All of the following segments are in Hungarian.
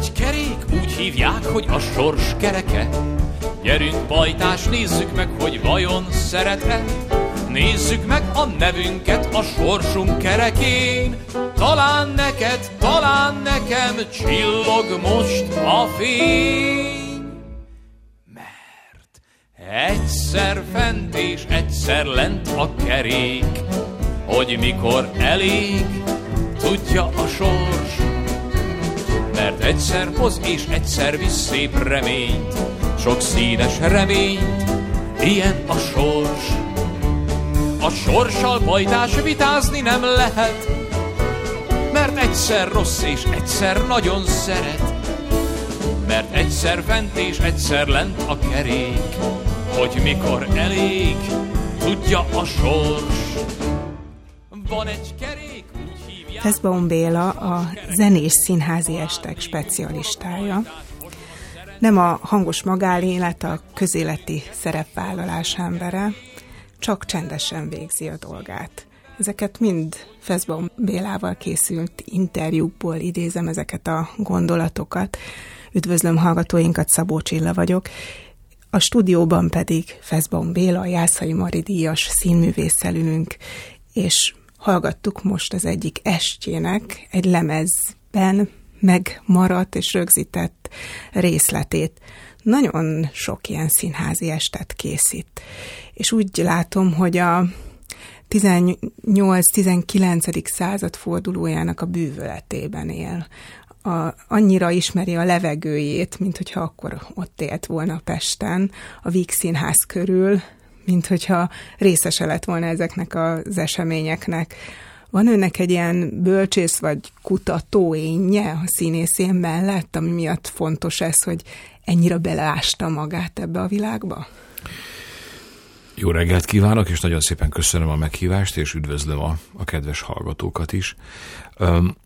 egy kerék, úgy hívják, hogy a sors kereke. Gyerünk, pajtás, nézzük meg, hogy vajon szeret-e. Nézzük meg a nevünket a sorsunk kerekén. Talán neked, talán nekem csillog most a fény. Mert egyszer fent és egyszer lent a kerék, hogy mikor elég, tudja a sors. Mert egyszer hoz és egyszer visz szép reményt, sok színes reményt, ilyen a sors. A sorssal bajtás vitázni nem lehet, mert egyszer rossz és egyszer nagyon szeret. Mert egyszer fent és egyszer lent a kerék, hogy mikor elég, tudja a sors. Van egy kerék, Feszbaum Béla a zenés színházi estek specialistája. Nem a hangos magálélet, a közéleti szerepvállalás embere, csak csendesen végzi a dolgát. Ezeket mind Feszbaum Bélával készült interjúkból idézem ezeket a gondolatokat. Üdvözlöm hallgatóinkat, Szabó Csilla vagyok. A stúdióban pedig Feszbaum Béla, Jászai Mari díjas színművésszel és hallgattuk most az egyik estjének egy lemezben megmaradt és rögzített részletét. Nagyon sok ilyen színházi estet készít. És úgy látom, hogy a 18-19. század fordulójának a bűvöletében él. A, annyira ismeri a levegőjét, mint hogyha akkor ott élt volna Pesten, a Víg Színház körül, mint hogyha részese lett volna ezeknek az eseményeknek. Van önnek egy ilyen bölcsész vagy kutató énje a színészén mellett, ami miatt fontos ez, hogy ennyire beleásta magát ebbe a világba? Jó reggelt kívánok, és nagyon szépen köszönöm a meghívást, és üdvözlöm a, a kedves hallgatókat is.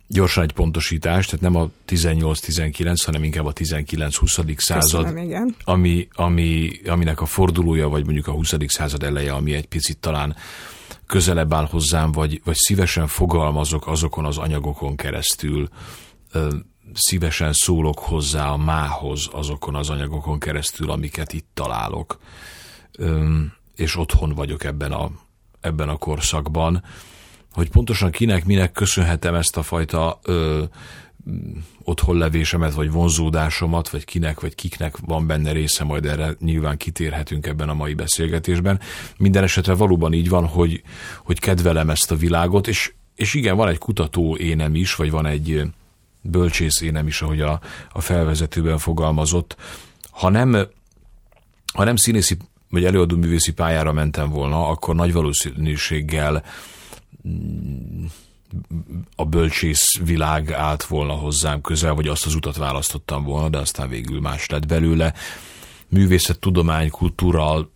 Gyorsan egy pontosítás, tehát nem a 18-19, hanem inkább a 19-20. század, Köszönöm, igen. ami, ami, aminek a fordulója, vagy mondjuk a 20. század eleje, ami egy picit talán közelebb áll hozzám, vagy, vagy szívesen fogalmazok azokon az anyagokon keresztül, szívesen szólok hozzá a mához azokon az anyagokon keresztül, amiket itt találok. És otthon vagyok ebben a, ebben a korszakban. Hogy pontosan kinek, minek köszönhetem ezt a fajta ö, otthonlevésemet, vagy vonzódásomat, vagy kinek, vagy kiknek van benne része, majd erre nyilván kitérhetünk ebben a mai beszélgetésben. Minden esetre valóban így van, hogy, hogy kedvelem ezt a világot, és, és igen, van egy kutató énem is, vagy van egy bölcsész énem is, ahogy a, a felvezetőben fogalmazott. Ha nem, ha nem színészi vagy előadó művészi pályára mentem volna, akkor nagy valószínűséggel a bölcsész világ állt volna hozzám közel, vagy azt az utat választottam volna, de aztán végül más lett belőle. Művészet, tudomány, kultúra,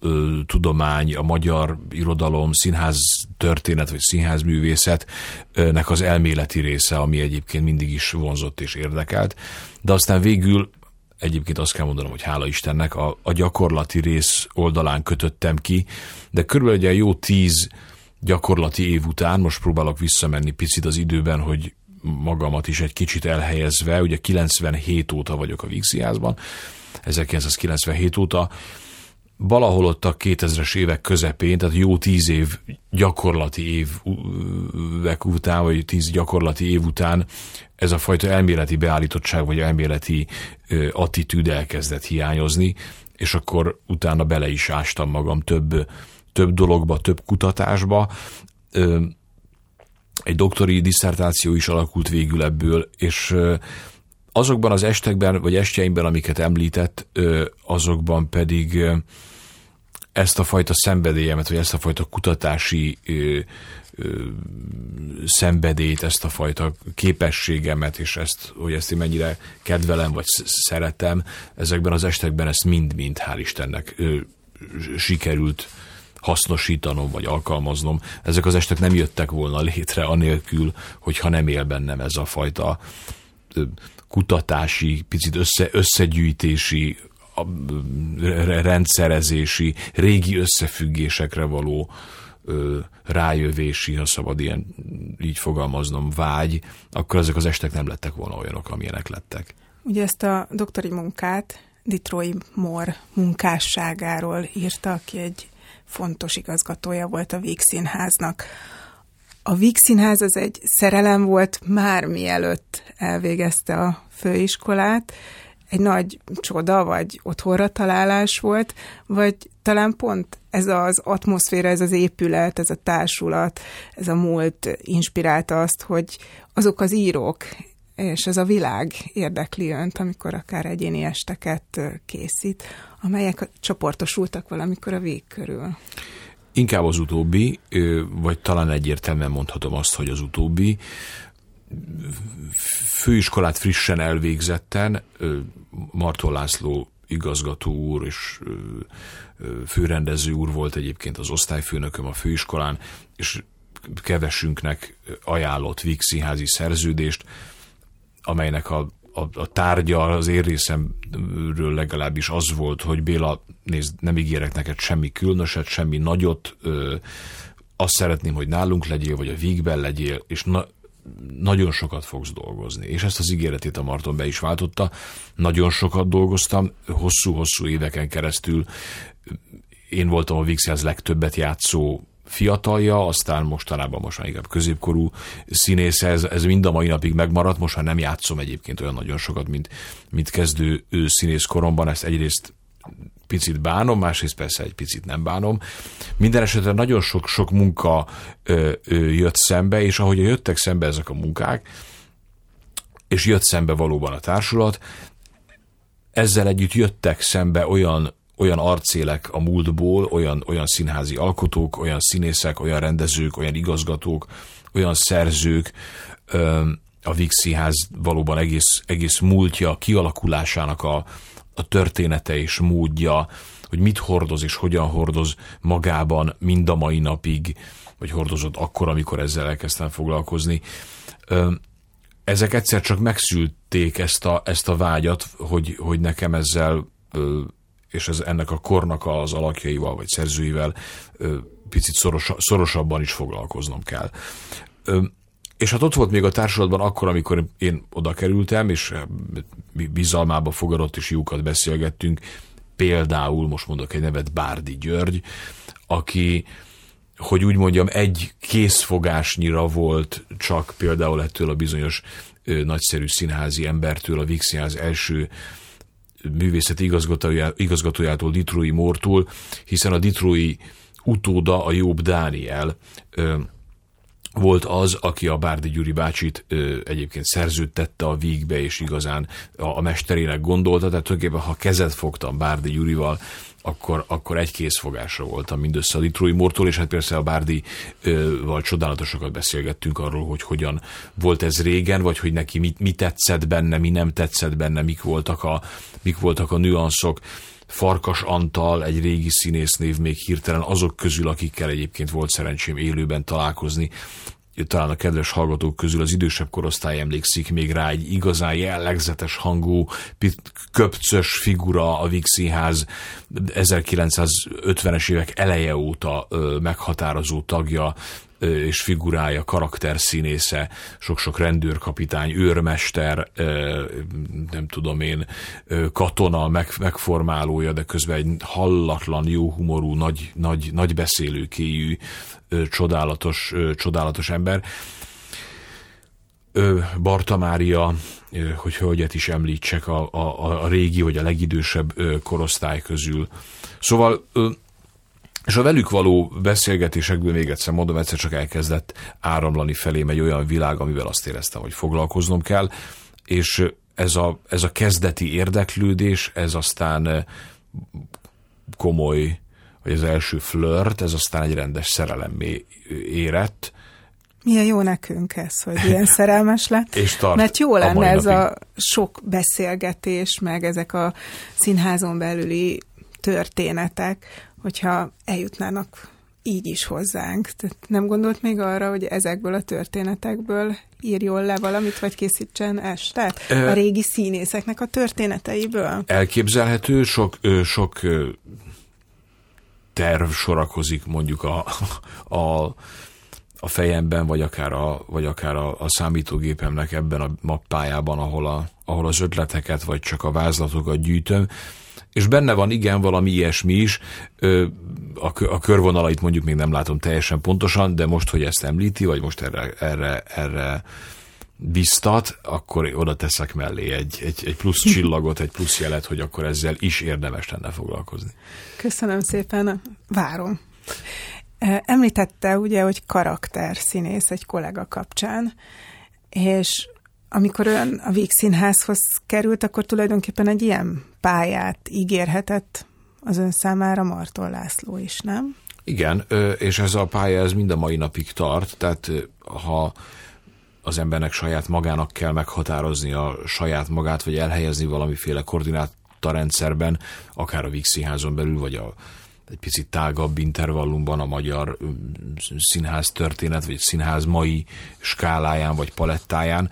tudomány, a magyar irodalom, színház történet, vagy színház művészetnek az elméleti része, ami egyébként mindig is vonzott és érdekelt. De aztán végül egyébként azt kell mondanom, hogy hála Istennek, a, a gyakorlati rész oldalán kötöttem ki, de körülbelül egy jó tíz gyakorlati év után, most próbálok visszamenni picit az időben, hogy magamat is egy kicsit elhelyezve, ugye 97 óta vagyok a Vígszínházban, 1997 óta, valahol ott a 2000-es évek közepén, tehát jó tíz év gyakorlati évek után, vagy tíz gyakorlati év után ez a fajta elméleti beállítottság, vagy elméleti attitűd elkezdett hiányozni, és akkor utána bele is ástam magam több több dologba, több kutatásba. Egy doktori diszertáció is alakult végül ebből, és azokban az estekben, vagy estjeimben, amiket említett, azokban pedig ezt a fajta szenvedélyemet, vagy ezt a fajta kutatási szenvedélyt, ezt a fajta képességemet, és ezt, hogy ezt én mennyire kedvelem, vagy szeretem, ezekben az estekben ezt mind-mind, hál' Istennek sikerült hasznosítanom, vagy alkalmaznom. Ezek az estek nem jöttek volna létre anélkül, hogyha nem él bennem ez a fajta kutatási, picit össze, összegyűjtési, rendszerezési, régi összefüggésekre való rájövési, ha szabad ilyen így fogalmaznom, vágy, akkor ezek az estek nem lettek volna olyanok, amilyenek lettek. Ugye ezt a doktori munkát Detroit Moore munkásságáról írta, aki egy fontos igazgatója volt a Víg Színháznak. A Víg Színház az egy szerelem volt már mielőtt elvégezte a főiskolát, egy nagy csoda, vagy otthonra találás volt, vagy talán pont ez az atmoszféra, ez az épület, ez a társulat, ez a múlt inspirálta azt, hogy azok az írók, és ez a világ érdekli önt, amikor akár egyéni esteket készít, amelyek csoportosultak valamikor a vég körül. Inkább az utóbbi, vagy talán egyértelműen mondhatom azt, hogy az utóbbi. Főiskolát frissen elvégzetten Martó László igazgató úr és főrendező úr volt egyébként az osztályfőnököm a főiskolán, és kevesünknek ajánlott Víg színházi szerződést, amelynek a, a, a tárgya az én részemről legalábbis az volt, hogy Béla, nézd, nem ígérek neked semmi különöset, semmi nagyot, ö, azt szeretném, hogy nálunk legyél, vagy a Vígben legyél, és na, nagyon sokat fogsz dolgozni. És ezt az ígéretét a Marton be is váltotta. Nagyon sokat hosszú-hosszú éveken keresztül. Én voltam a Vixhez legtöbbet játszó fiatalja, aztán mostanában most már inkább középkorú színész, ez, ez mind a mai napig megmaradt, most már nem játszom egyébként olyan nagyon sokat, mint, mint kezdő színész koromban, ezt egyrészt picit bánom, másrészt persze egy picit nem bánom. Minden esetre nagyon sok-sok munka ö, ö, jött szembe, és ahogy jöttek szembe ezek a munkák, és jött szembe valóban a társulat, ezzel együtt jöttek szembe olyan olyan arcélek a múltból, olyan, olyan színházi alkotók, olyan színészek, olyan rendezők, olyan igazgatók, olyan szerzők, a Víg Színház valóban egész, egész múltja, kialakulásának a, a története és módja, hogy mit hordoz és hogyan hordoz magában mind a mai napig, vagy hordozott akkor, amikor ezzel elkezdtem foglalkozni. Ezek egyszer csak megszülték ezt a, ezt a vágyat, hogy, hogy nekem ezzel és ez ennek a kornak az alakjaival vagy szerzőivel picit szoros, szorosabban is foglalkoznom kell. És hát ott volt még a társulatban akkor, amikor én oda kerültem, és bizalmába fogadott, és jókat beszélgettünk, például, most mondok egy nevet, Bárdi György, aki, hogy úgy mondjam, egy készfogásnyira volt csak például ettől a bizonyos nagyszerű színházi embertől, a Víg első művészeti igazgatójá, igazgatójától, Ditrói Mortól, hiszen a Ditrói utóda, a Jobb Dániel volt az, aki a Bárdi Gyuri bácsit ö, egyébként szerződtette a vígbe, és igazán a, a mesterének gondolta, tehát tulajdonképpen ha kezet fogtam Bárdi Gyurival, akkor, akkor egy készfogásra voltam mindössze a Litrói Mortól, és hát persze a Bárdi-val csodálatosokat beszélgettünk arról, hogy hogyan volt ez régen, vagy hogy neki mi, mi tetszett benne, mi nem tetszett benne, mik voltak a, mik voltak a nüanszok. Farkas Antal, egy régi színésznév még hirtelen azok közül, akikkel egyébként volt szerencsém élőben találkozni, talán a kedves hallgatók közül az idősebb korosztály emlékszik még rá, egy igazán jellegzetes hangú, köpcös figura a Víg Színház 1950-es évek eleje óta ö, meghatározó tagja, és figurája, karakterszínésze, sok-sok rendőrkapitány, őrmester, nem tudom én, katona meg, megformálója, de közben egy hallatlan, jó humorú, nagy, nagy, nagy beszélőkéjű, csodálatos, csodálatos ember. Barta Mária, hogy hölgyet is említsek a, a, a régi vagy a legidősebb korosztály közül. Szóval és a velük való beszélgetésekből még egyszer mondom, egyszer csak elkezdett áramlani felém egy olyan világ, amivel azt éreztem, hogy foglalkoznom kell, és ez a, ez a kezdeti érdeklődés, ez aztán komoly, vagy az első flört, ez aztán egy rendes szerelemmé érett, milyen jó nekünk ez, hogy ilyen szerelmes lett. és tart Mert jó lenne a ez napig. a sok beszélgetés, meg ezek a színházon belüli történetek, hogyha eljutnának így is hozzánk. Tehát nem gondolt még arra, hogy ezekből a történetekből írjon le valamit, vagy készítsen estet? A régi színészeknek a történeteiből? Elképzelhető, sok, sok terv sorakozik mondjuk a, a a fejemben, vagy akár a, vagy akár a, a számítógépemnek ebben a mappájában, ahol, a, ahol az ötleteket, vagy csak a vázlatokat gyűjtöm, és benne van igen valami ilyesmi is, a, a körvonalait mondjuk még nem látom teljesen pontosan, de most, hogy ezt említi, vagy most erre, erre, erre biztat, akkor oda teszek mellé egy, egy, egy plusz csillagot, egy plusz jelet, hogy akkor ezzel is érdemes lenne foglalkozni. Köszönöm szépen, várom. Említette ugye, hogy karakter színész egy kollega kapcsán, és amikor ön a Víg Színházhoz került, akkor tulajdonképpen egy ilyen pályát ígérhetett az ön számára Marton László is, nem? Igen, és ez a pálya ez mind a mai napig tart, tehát ha az embernek saját magának kell meghatározni a saját magát, vagy elhelyezni valamiféle koordinátorrendszerben, akár a Víg belül, vagy a egy picit tágabb intervallumban a magyar színház történet, vagy színház mai skáláján, vagy palettáján.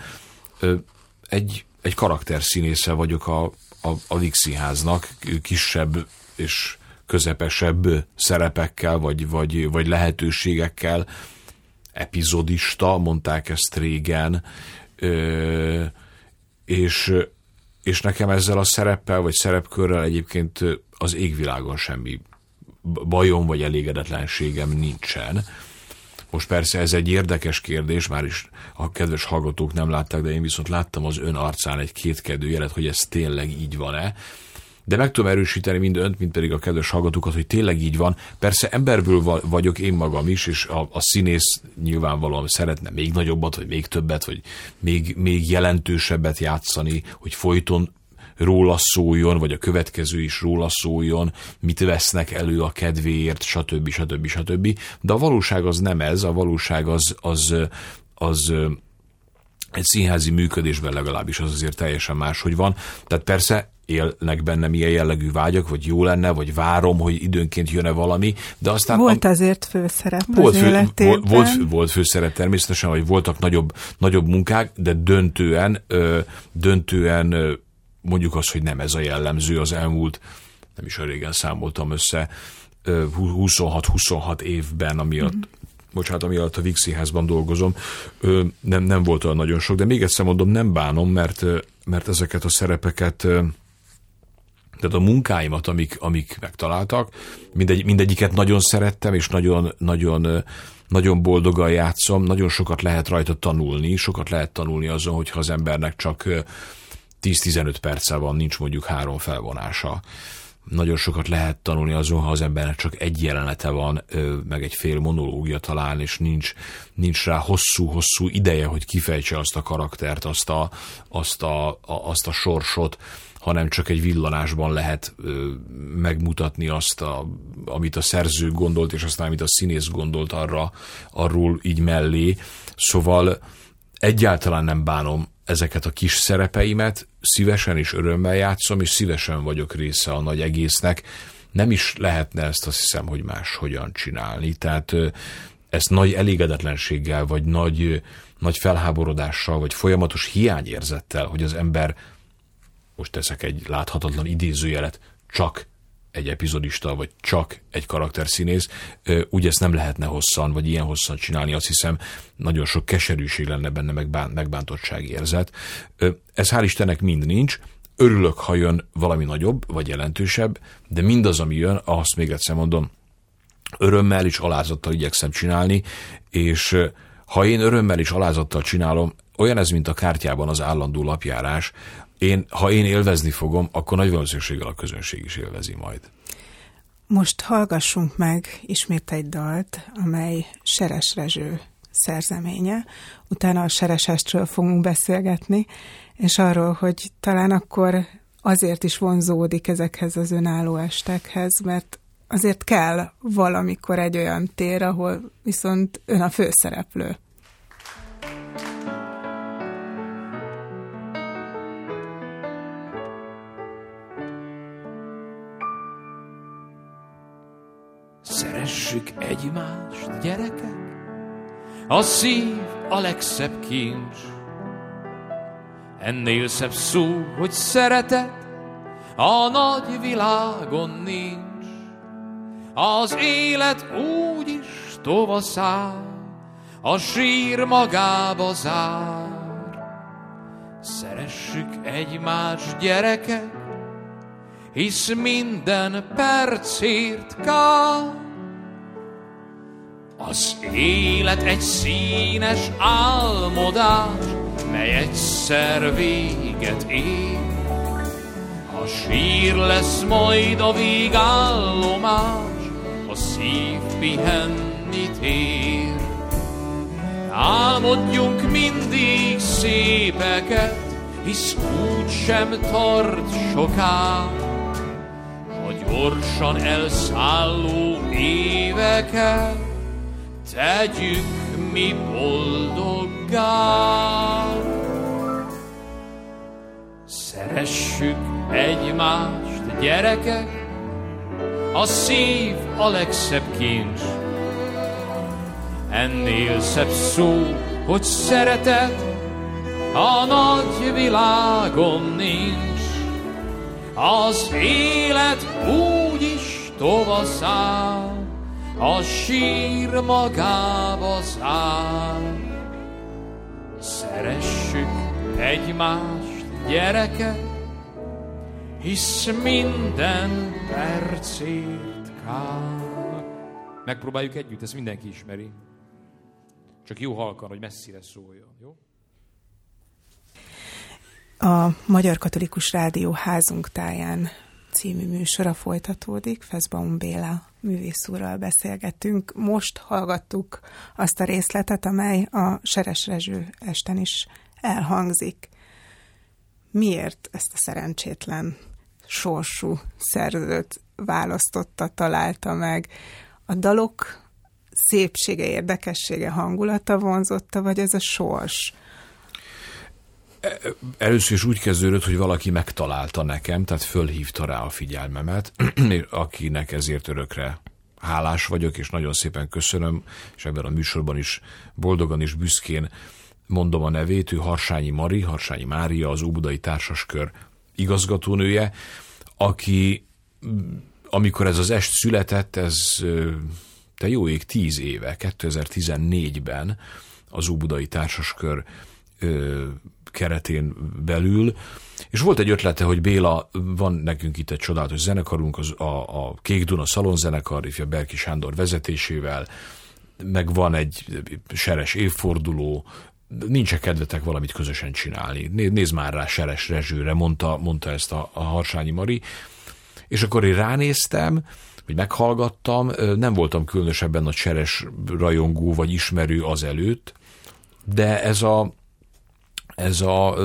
Egy, egy karakter színésze vagyok a, a, a Vix Színháznak, kisebb és közepesebb szerepekkel, vagy, vagy, vagy lehetőségekkel, epizodista, mondták ezt régen, és, és nekem ezzel a szereppel, vagy szerepkörrel egyébként az égvilágon semmi bajom vagy elégedetlenségem nincsen. Most persze ez egy érdekes kérdés, már is a kedves hallgatók nem látták, de én viszont láttam az ön arcán egy kétkedő jelet, hogy ez tényleg így van-e. De meg tudom erősíteni mind önt, mint pedig a kedves hallgatókat, hogy tényleg így van. Persze emberből vagyok én magam is, és a, a színész nyilvánvalóan szeretne még nagyobbat, vagy még többet, vagy még, még jelentősebbet játszani, hogy folyton róla szóljon, vagy a következő is róla szóljon, mit vesznek elő a kedvéért, stb. stb. stb. De a valóság az nem ez, a valóság az, az, az egy színházi működésben legalábbis az azért teljesen máshogy van. Tehát persze élnek bennem ilyen jellegű vágyak, vagy jó lenne, vagy várom, hogy időnként jön-e valami, de aztán... Volt a... azért főszerep volt az fő, volt, volt, volt főszerep természetesen, vagy voltak nagyobb, nagyobb munkák, de döntően, ö, döntően ö, mondjuk azt, hogy nem ez a jellemző az elmúlt, nem is régen számoltam össze, 26-26 évben, amiatt mm-hmm bocsánat, ami alatt a Vixi házban dolgozom, nem, nem volt olyan nagyon sok, de még egyszer mondom, nem bánom, mert, mert ezeket a szerepeket, tehát a munkáimat, amik, amik megtaláltak, mindegy, mindegyiket nagyon szerettem, és nagyon, nagyon, nagyon boldogan játszom, nagyon sokat lehet rajta tanulni, sokat lehet tanulni azon, hogyha az embernek csak 10-15 perce van, nincs mondjuk három felvonása. Nagyon sokat lehet tanulni azon, ha az embernek csak egy jelenete van, meg egy fél monológia talán, és nincs, nincs rá hosszú-hosszú ideje, hogy kifejtse azt a karaktert, azt a, azt a, a, azt a sorsot, hanem csak egy villanásban lehet ö, megmutatni azt, a, amit a szerző gondolt, és aztán amit a színész gondolt arra, arról így mellé. Szóval egyáltalán nem bánom ezeket a kis szerepeimet, szívesen és örömmel játszom, és szívesen vagyok része a nagy egésznek. Nem is lehetne ezt azt hiszem, hogy más hogyan csinálni. Tehát ezt nagy elégedetlenséggel, vagy nagy, nagy felháborodással, vagy folyamatos hiányérzettel, hogy az ember, most teszek egy láthatatlan idézőjelet, csak egy epizodista, vagy csak egy karakterszínész, úgy ezt nem lehetne hosszan, vagy ilyen hosszan csinálni, azt hiszem nagyon sok keserűség lenne benne, meg megbántottság érzet. Ez hál' Istennek mind nincs, örülök, ha jön valami nagyobb, vagy jelentősebb, de mindaz, ami jön, azt még egyszer mondom, örömmel és alázattal igyekszem csinálni, és ha én örömmel és alázattal csinálom, olyan ez, mint a kártyában az állandó lapjárás, én, ha én élvezni fogom, akkor nagy valószínűséggel a közönség is élvezi majd. Most hallgassunk meg ismét egy dalt, amely Seres Rezső szerzeménye. Utána a Seresestről fogunk beszélgetni, és arról, hogy talán akkor azért is vonzódik ezekhez az önálló estekhez, mert azért kell valamikor egy olyan tér, ahol viszont ön a főszereplő. Szeressük egymást, gyerekek, a szív a legszebb kincs. Ennél szebb szó, hogy szeretet, a nagy világon nincs. Az élet úgy is tova száll, a sír magába zár. Szeressük egymás gyerekek, hisz minden percért kár. Az élet egy színes álmodás, mely egyszer véget ér. A sír lesz majd a végállomás, a szív pihenni tér. Álmodjunk mindig szépeket, hisz úgy sem tart soká. A gyorsan elszálló éveket tegyük mi boldoggá. Szeressük egymást, gyerekek, a szív a legszebb kincs, Ennél szebb szó, hogy szeretet, a nagy világon nincs. Az élet úgy is tovaszál, a sír magába száll. Szeressük egymást, gyerekek, hisz minden percét kár. Megpróbáljuk együtt, ezt mindenki ismeri. Csak jó halkan, hogy messzire szóljon, jó? A Magyar Katolikus Rádió házunk táján című műsora folytatódik. Feszbaum Béla művész úrral beszélgettünk. Most hallgattuk azt a részletet, amely a Seres Rezső esten is elhangzik. Miért ezt a szerencsétlen sorsú szerzőt választotta, találta meg? A dalok szépsége, érdekessége, hangulata vonzotta, vagy ez a sors? Először is úgy kezdődött, hogy valaki megtalálta nekem, tehát fölhívta rá a figyelmemet, akinek ezért örökre hálás vagyok, és nagyon szépen köszönöm, és ebben a műsorban is boldogan és büszkén mondom a nevét, ő Harsányi Mari, Harsányi Mária, az Óbudai Társaskör igazgatónője, aki amikor ez az est született, ez te jó ég tíz éve, 2014-ben az Óbudai Társaskör keretén belül, és volt egy ötlete, hogy Béla, van nekünk itt egy csodálatos zenekarunk, az a, a Kék Duna szalonzenekar, ifja Berki Sándor vezetésével, meg van egy seres évforduló, nincs -e kedvetek valamit közösen csinálni. Nézd már rá Seres Rezsőre, mondta, mondta ezt a, a Harsányi Mari. És akkor én ránéztem, hogy meghallgattam, nem voltam különösebben nagy seres rajongó vagy ismerő az előtt, de ez a, ez a,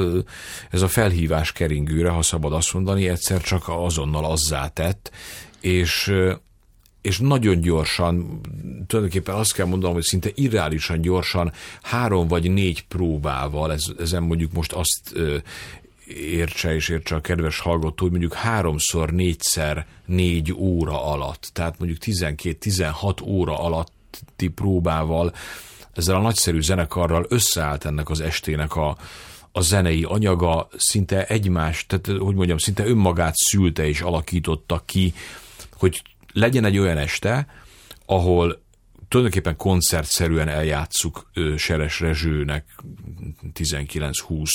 ez a felhívás keringőre, ha szabad azt mondani, egyszer csak azonnal azzá tett, és, és nagyon gyorsan, tulajdonképpen azt kell mondanom, hogy szinte irreálisan gyorsan, három vagy négy próbával, ez, ezen mondjuk most azt értse és értse a kedves hallgató, hogy mondjuk háromszor, négyszer, négy óra alatt, tehát mondjuk 12-16 óra alatti próbával ezzel a nagyszerű zenekarral összeállt ennek az estének a, a zenei anyaga, szinte egymást, tehát hogy mondjam, szinte önmagát szülte és alakította ki, hogy legyen egy olyan este, ahol tulajdonképpen koncertszerűen eljátszuk Seres Rezsőnek 19-20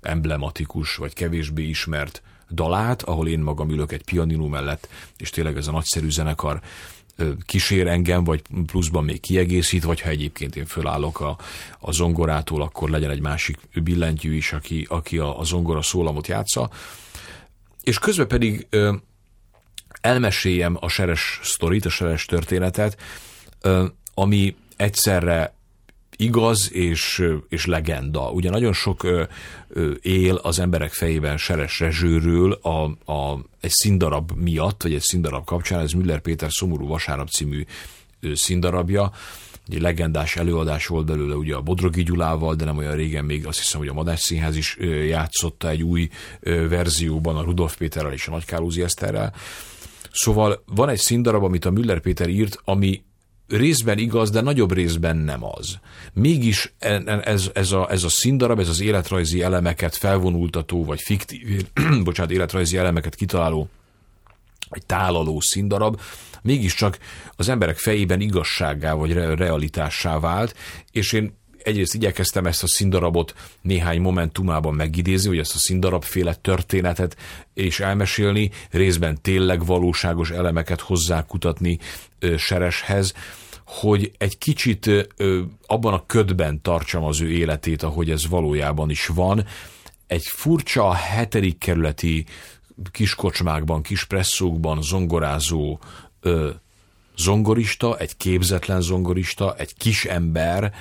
emblematikus, vagy kevésbé ismert dalát, ahol én magam ülök egy pianinó mellett, és tényleg ez a nagyszerű zenekar kísér engem, vagy pluszban még kiegészít, vagy ha egyébként én fölállok a, a zongorától, akkor legyen egy másik billentyű is, aki, aki a, a zongora szólamot játsza. És közben pedig ö, elmeséljem a seres sztorit, a seres történetet, ö, ami egyszerre igaz és, és legenda. Ugye nagyon sok él az emberek fejében Seres Rezsőről a, a, egy színdarab miatt, vagy egy színdarab kapcsán, ez Müller Péter Szomorú Vasárnap című színdarabja, egy legendás előadás volt belőle ugye a Bodrogi Gyulával, de nem olyan régen még azt hiszem, hogy a Madás Színház is játszotta egy új verzióban a Rudolf Péterrel és a Nagykálózi Eszterrel. Szóval van egy színdarab, amit a Müller Péter írt, ami részben igaz, de nagyobb részben nem az. Mégis ez, ez, a, ez a színdarab, ez az életrajzi elemeket felvonultató, vagy fiktív, bocsánat, életrajzi elemeket kitaláló egy tálaló színdarab, mégiscsak az emberek fejében igazsággá vagy realitássá vált, és én egyrészt igyekeztem ezt a színdarabot néhány momentumában megidézni, hogy ezt a színdarabféle történetet és elmesélni, részben tényleg valóságos elemeket hozzákutatni Sereshez, hogy egy kicsit abban a ködben tartsam az ő életét, ahogy ez valójában is van. Egy furcsa hetedik kerületi kiskocsmákban, kis presszókban zongorázó ö, zongorista, egy képzetlen zongorista, egy kis ember,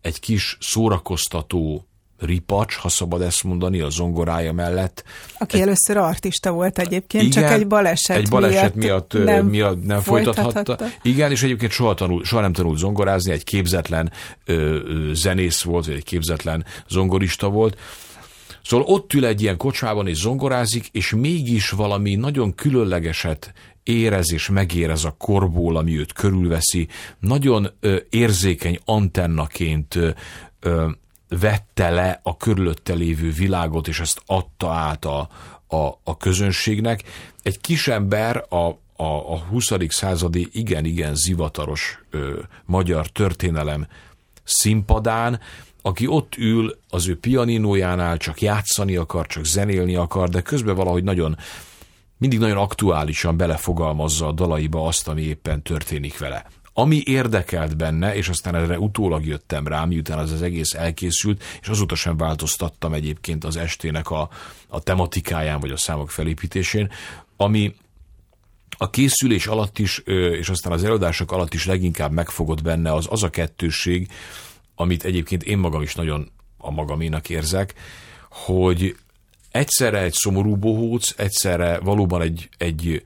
egy kis szórakoztató ripacs, ha szabad ezt mondani, a zongorája mellett. Aki egy, először artista volt egyébként, igen, csak egy baleset, egy baleset miatt, miatt nem, miatt nem folytathatta. Igen, és egyébként soha, tanul, soha nem tanult zongorázni, egy képzetlen ö, ö, zenész volt, vagy egy képzetlen zongorista volt. Szóval ott ül egy ilyen kocsmában és zongorázik, és mégis valami nagyon különlegeset érez és megérez a korból, ami őt körülveszi. Nagyon érzékeny antennaként vette le a körülötte lévő világot, és ezt adta át a, a, a közönségnek. Egy kisember a, a, a 20. századi igen-igen zivataros ö, magyar történelem színpadán, aki ott ül az ő pianinójánál, csak játszani akar, csak zenélni akar, de közben valahogy nagyon, mindig nagyon aktuálisan belefogalmazza a dalaiba azt, ami éppen történik vele. Ami érdekelt benne, és aztán erre utólag jöttem rá, miután az az egész elkészült, és azóta sem változtattam egyébként az estének a, a tematikáján, vagy a számok felépítésén, ami a készülés alatt is, és aztán az előadások alatt is leginkább megfogott benne az, az a kettőség, amit egyébként én magam is nagyon a magaménak érzek, hogy egyszerre egy szomorú bohóc, egyszerre valóban egy, egy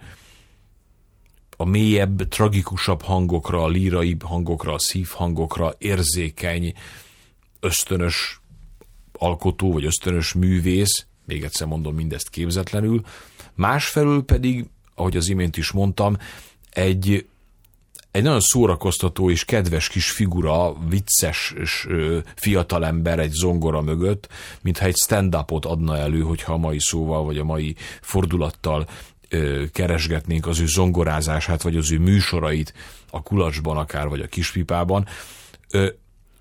a mélyebb, tragikusabb hangokra, a líraibb hangokra, a szívhangokra érzékeny, ösztönös alkotó, vagy ösztönös művész, még egyszer mondom mindezt képzetlenül, másfelől pedig, ahogy az imént is mondtam, egy egy nagyon szórakoztató és kedves kis figura, vicces fiatalember egy zongora mögött, mintha egy stand-upot adna elő, hogyha a mai szóval vagy a mai fordulattal keresgetnénk az ő zongorázását, vagy az ő műsorait a kulacsban akár, vagy a kispipában.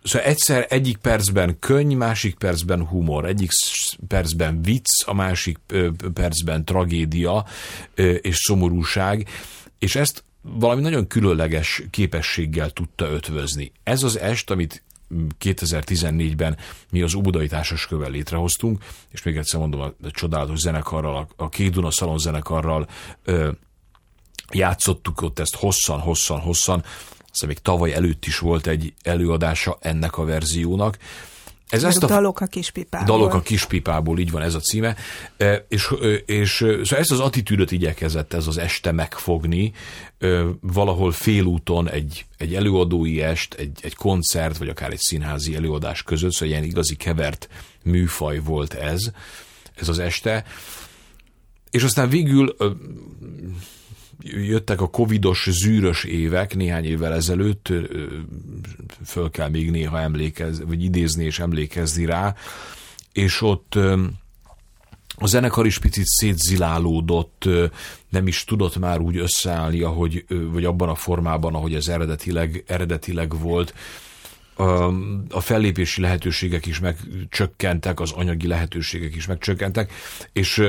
Szóval egyszer egyik percben könny, másik percben humor, egyik percben vicc, a másik percben tragédia és szomorúság, és ezt valami nagyon különleges képességgel tudta ötvözni. Ez az est, amit 2014-ben mi az Óbudai Társaskövel létrehoztunk, és még egyszer mondom, a, csodálatos zenekarral, a, Két Duna Szalon zenekarral ö, játszottuk ott ezt hosszan, hosszan, hosszan, aztán még tavaly előtt is volt egy előadása ennek a verziónak, ez ezt a, dalok a kispipából. Dalok a kispipából, így van ez a címe. E, és, és szóval ezt az attitűdöt igyekezett ez az este megfogni, valahol félúton egy, egy előadói est, egy, egy koncert, vagy akár egy színházi előadás között, szóval ilyen igazi kevert műfaj volt ez, ez az este. És aztán végül jöttek a covidos, zűrös évek néhány évvel ezelőtt, föl kell még néha emlékezni, vagy idézni és emlékezni rá, és ott a zenekar is picit szétzilálódott, nem is tudott már úgy összeállni, ahogy, vagy abban a formában, ahogy ez eredetileg, eredetileg volt. A fellépési lehetőségek is megcsökkentek, az anyagi lehetőségek is megcsökkentek, és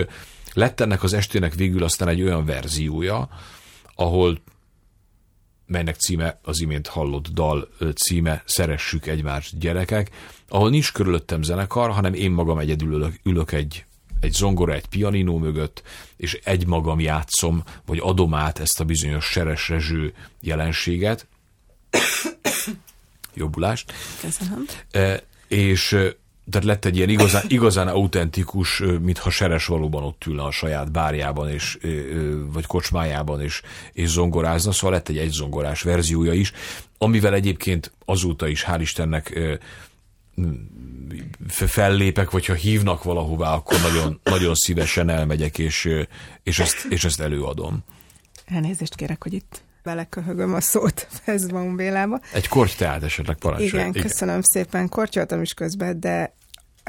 lett ennek az estének végül aztán egy olyan verziója, ahol melynek címe az imént hallott dal címe Szeressük egymást gyerekek, ahol nincs körülöttem zenekar, hanem én magam egyedül ülök, ülök egy, egy zongora, egy pianinó mögött, és egy magam játszom, vagy adom át ezt a bizonyos seres rezső jelenséget. Jobbulást. Köszönöm. E, és tehát lett egy ilyen igazán, igazán autentikus, mintha Seres valóban ott ülne a saját bárjában, és, vagy kocsmájában, és, és zongorázna, szóval lett egy egyzongorás verziója is, amivel egyébként azóta is, hál' Istennek fellépek, vagy ha hívnak valahová, akkor nagyon, nagyon szívesen elmegyek, és, és, ezt, és ezt előadom. Elnézést kérek, hogy itt beleköhögöm a szót Fezbaum Bélába. Egy kortyát esetleg parancsolj. Igen, Igen, köszönöm szépen. Kortyoltam is közben, de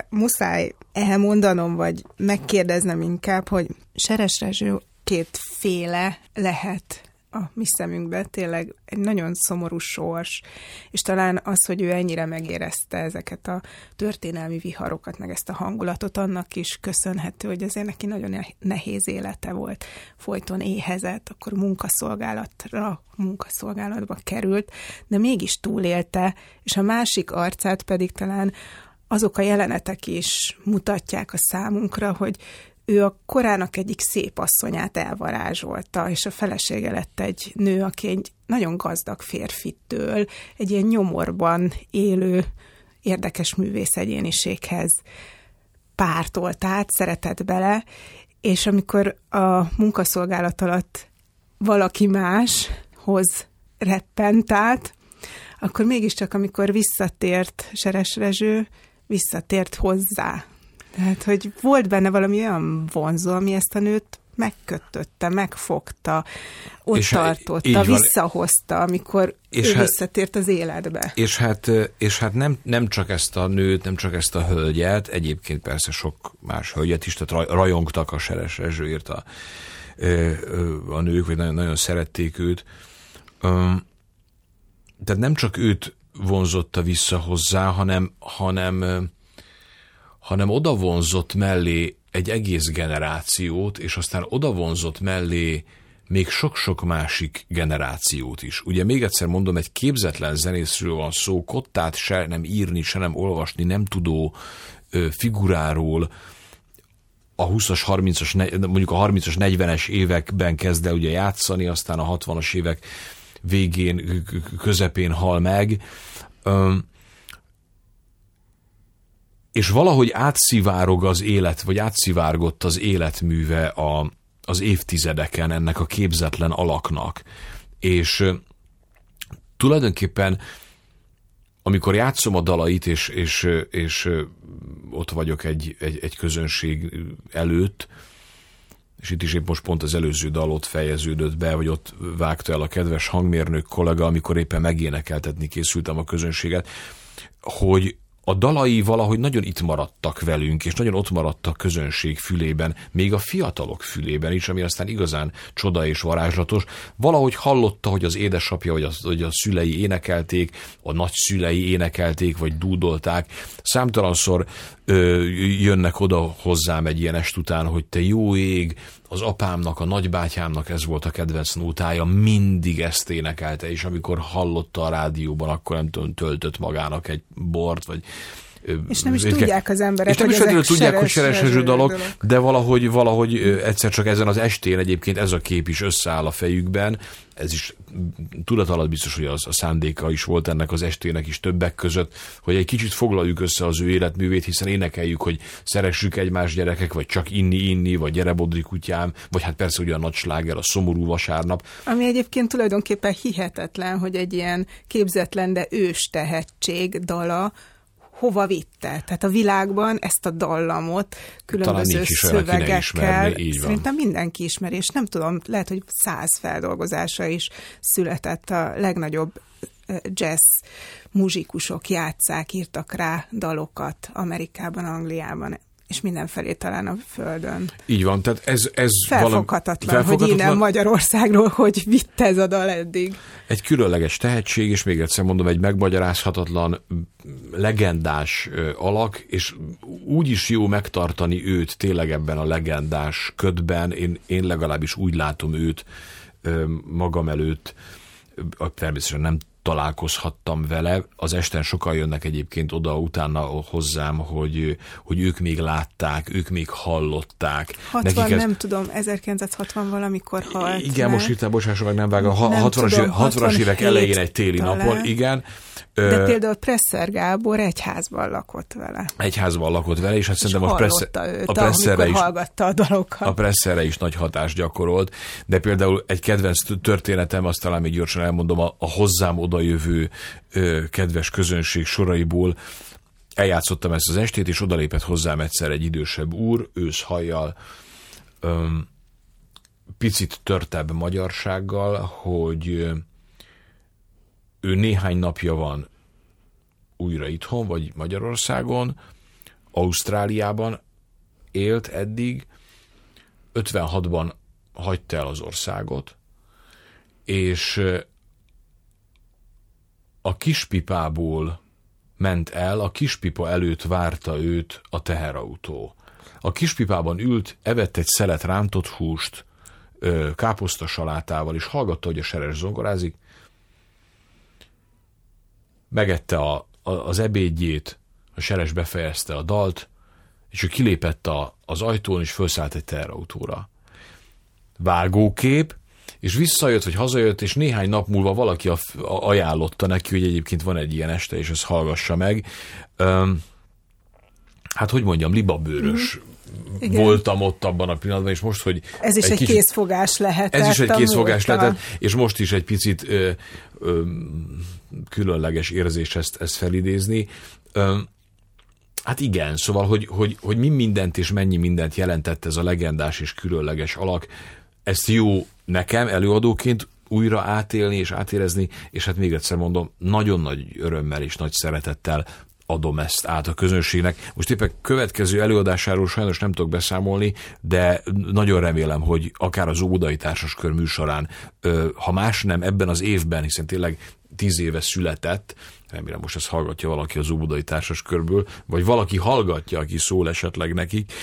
muszáj elmondanom, vagy megkérdeznem inkább, hogy Seres Rezső kétféle lehet a mi szemünkbe, tényleg egy nagyon szomorú sors, és talán az, hogy ő ennyire megérezte ezeket a történelmi viharokat, meg ezt a hangulatot, annak is köszönhető, hogy azért neki nagyon nehéz élete volt. Folyton éhezett, akkor munkaszolgálatra, munkaszolgálatba került, de mégis túlélte, és a másik arcát pedig talán azok a jelenetek is mutatják a számunkra, hogy ő a korának egyik szép asszonyát elvarázsolta, és a felesége lett egy nő, aki egy nagyon gazdag férfitől, egy ilyen nyomorban élő, érdekes művész egyéniséghez pártolt át, szeretett bele, és amikor a munkaszolgálat alatt valaki máshoz reppent át, akkor mégiscsak, amikor visszatért Seres Rezső, visszatért hozzá, tehát, hogy volt benne valami olyan vonzó, ami ezt a nőt megkötötte, megfogta, ott és tartotta, visszahozta, amikor és ő hát, visszatért az életbe. És hát, és hát nem, nem csak ezt a nőt, nem csak ezt a hölgyet, egyébként persze sok más hölgyet is, tehát rajongtak a Seres Rezsőért a, a nők, vagy nagyon, nagyon szerették őt. Tehát nem csak őt vonzotta vissza hozzá, hanem, hanem hanem odavonzott mellé egy egész generációt, és aztán odavonzott mellé még sok-sok másik generációt is. Ugye még egyszer mondom, egy képzetlen zenészről van szó, kottát se nem írni, se nem olvasni, nem tudó figuráról, a 20-as, 30-as, mondjuk a 30-as, 40-es években kezd el ugye játszani, aztán a 60-as évek végén, közepén hal meg. És valahogy átszivárog az élet, vagy átszivárgott az életműve a, az évtizedeken ennek a képzetlen alaknak. És tulajdonképpen amikor játszom a dalait, és, és, és ott vagyok egy, egy, egy közönség előtt, és itt is épp most pont az előző dalot fejeződött be, vagy ott vágta el a kedves hangmérnök kollega, amikor éppen megénekeltetni készültem a közönséget, hogy a dalai valahogy nagyon itt maradtak velünk, és nagyon ott maradtak közönség fülében, még a fiatalok fülében is, ami aztán igazán csoda és varázslatos. Valahogy hallotta, hogy az édesapja vagy a, vagy a szülei énekelték, a nagyszülei énekelték, vagy dúdolták. Számtalanszor ö, jönnek oda hozzám egy ilyen est után, hogy te jó ég, az apámnak, a nagybátyámnak ez volt a kedvenc nótája, mindig ezt énekelte, és amikor hallotta a rádióban, akkor nem tudom, töltött magának egy bort, vagy és nem is őket, tudják az emberek, és nem hogy is ezek tudják, hogy seresező dalok, dalok, de valahogy, valahogy egyszer csak ezen az estén egyébként ez a kép is összeáll a fejükben, ez is tudat alatt biztos, hogy az a szándéka is volt ennek az estének is többek között, hogy egy kicsit foglaljuk össze az ő életművét, hiszen énekeljük, hogy szeressük egymás gyerekek, vagy csak inni-inni, vagy gyere bodri kutyám, vagy hát persze ugye a nagy sláger, a szomorú vasárnap. Ami egyébként tulajdonképpen hihetetlen, hogy egy ilyen képzetlen, de ős tehetség dala, hova vitte. Tehát a világban ezt a dallamot különböző szövegekkel ismerni, szerintem mindenki ismeri, és nem tudom, lehet, hogy száz feldolgozása is született. A legnagyobb jazz muzsikusok játszák, írtak rá dalokat Amerikában, Angliában, és mindenfelé talán a Földön. Így van, tehát ez... ez felfoghatatlan, valami, felfoghatatlan, hogy innen Magyarországról, hogy vitte ez a dal eddig. Egy különleges tehetség, és még egyszer mondom, egy megmagyarázhatatlan, legendás alak, és úgy is jó megtartani őt tényleg ebben a legendás ködben, én, én legalábbis úgy látom őt magam előtt, természetesen nem találkozhattam vele. Az esten sokan jönnek egyébként oda utána hozzám, hogy, hogy ők még látták, ők még hallották. 60, ez... nem tudom, 1960 valamikor halt. Igen, most írtam, bocsásson meg, nem vágom, 60-as, 60 évek elején egy téli talán. napon, igen. De Ö, például Presser Gábor egyházban lakott vele. Egyházban lakott vele, és hát és szerintem a, pressze, őt, a presszerre is, hallgatta a dalokat. A presszerre is nagy hatást gyakorolt, de például egy kedvenc történetem, azt talán még gyorsan elmondom, a, a hozzám odajövő kedves közönség soraiból eljátszottam ezt az estét, és odalépett hozzám egyszer egy idősebb úr, őszhajjal, öm, picit törtebb magyarsággal, hogy ő néhány napja van újra itthon, vagy Magyarországon, Ausztráliában élt eddig, 56-ban hagyta el az országot, és a kispipából ment el, a kispipa előtt várta őt a teherautó. A kispipában ült, evett egy szelet rántott húst, káposzta salátával, és hallgatta, hogy a seres zongorázik. Megette a, a, az ebédjét, a seres befejezte a dalt, és ő kilépett a, az ajtón, és felszállt egy terautóra. Vágókép, és visszajött, vagy hazajött, és néhány nap múlva valaki a, a, ajánlotta neki, hogy egyébként van egy ilyen este, és ezt hallgassa meg. Öm, hát, hogy mondjam, libabőrös mm igen. voltam ott abban a pillanatban, és most, hogy... Ez is egy, egy kicsit, készfogás lehet. Ez is egy készfogás lehetett, és most is egy picit ö, ö, különleges érzés ezt, ezt felidézni. Ö, Hát igen, szóval, hogy, hogy, hogy mi mindent és mennyi mindent jelentett ez a legendás és különleges alak, ezt jó nekem előadóként újra átélni és átérezni, és hát még egyszer mondom, nagyon nagy örömmel és nagy szeretettel adom ezt át a közönségnek. Most éppen következő előadásáról sajnos nem tudok beszámolni, de nagyon remélem, hogy akár az Óbudai Kör műsorán, ha más nem ebben az évben, hiszen tényleg tíz éve született, remélem most ezt hallgatja valaki az Óbudai Körből, vagy valaki hallgatja, aki szól esetleg nekik,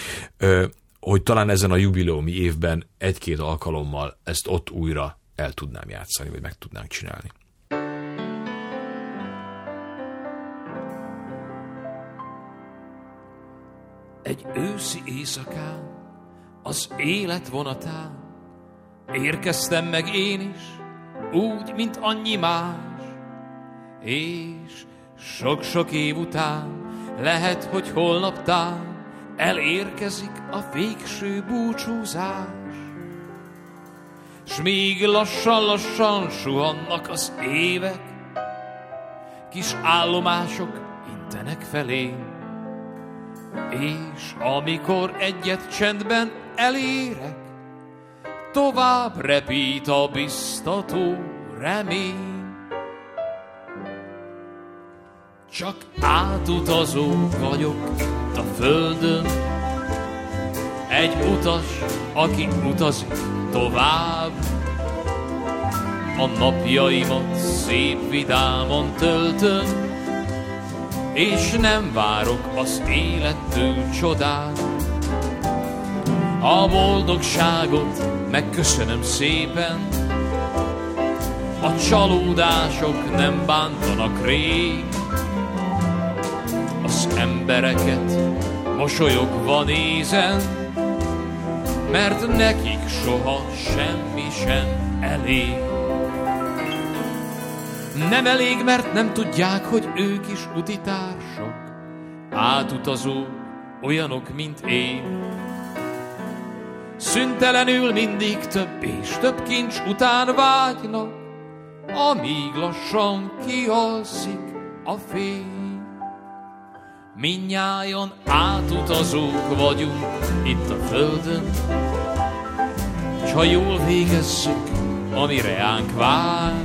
hogy talán ezen a jubileumi évben egy-két alkalommal ezt ott újra el tudnám játszani, vagy meg tudnánk csinálni. Egy őszi éjszakán, az élet vonatán, érkeztem meg én is, úgy, mint annyi más, és sok-sok év után, lehet, hogy holnaptán elérkezik a végső búcsúzás. S míg lassan-lassan suhannak az évek, kis állomások intenek felé, és amikor egyet csendben elérek, tovább repít a biztató remény. Csak átutazó vagyok a földön, egy utas, aki utazik tovább. A napjaimat szép vidámon töltöm, és nem várok az élettől csodát. A boldogságot megköszönöm szépen, a csalódások nem bántanak rég. Az embereket mosolyogva nézem, mert nekik soha semmi sem elég. Nem elég, mert nem tudják, hogy ők is utitársak, átutazó, olyanok, mint én. Szüntelenül mindig több és több kincs után vágynak, amíg lassan kialszik a fény. Minnyájon átutazók vagyunk itt a földön, s ha jól végezzük, amire ránk vár,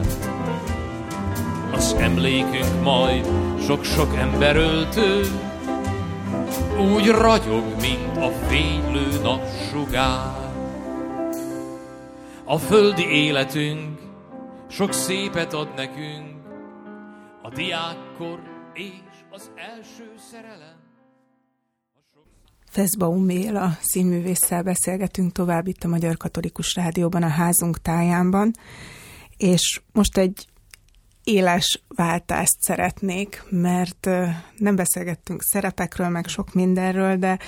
az emlékünk majd sok-sok ember öltő, úgy ragyog, mint a fénylő napsugár. A földi életünk sok szépet ad nekünk, a diákkor és az első szerelem. Feszbaum Béla színművésszel beszélgetünk tovább itt a Magyar Katolikus Rádióban a házunk tájánban, és most egy éles váltást szeretnék, mert nem beszélgettünk szerepekről, meg sok mindenről, de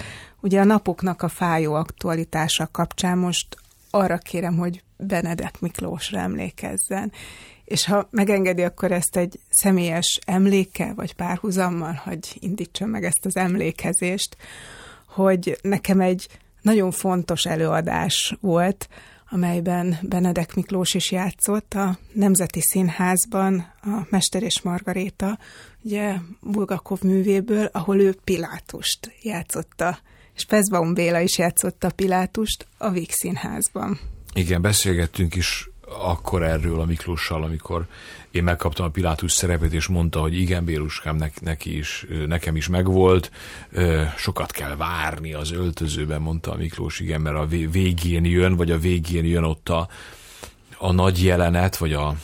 ugye a napoknak a fájó aktualitása kapcsán most arra kérem, hogy Benedek Miklósra emlékezzen. És ha megengedi, akkor ezt egy személyes emléke, vagy párhuzammal, hogy indítsam meg ezt az emlékezést, hogy nekem egy nagyon fontos előadás volt, amelyben Benedek Miklós is játszott a Nemzeti Színházban, a Mester és Margaréta, ugye Bulgakov művéből, ahol ő Pilátust játszotta, és Pezbaum Béla is játszotta Pilátust a Víg Színházban. Igen, beszélgettünk is akkor erről a Miklóssal, amikor én megkaptam a Pilátus szerepet, és mondta, hogy igen, Béruskám, ne, neki is, nekem is megvolt, sokat kell várni az öltözőben, mondta a Miklós, igen, mert a végén jön, vagy a végén jön ott a, a nagy jelenet, vagy, a,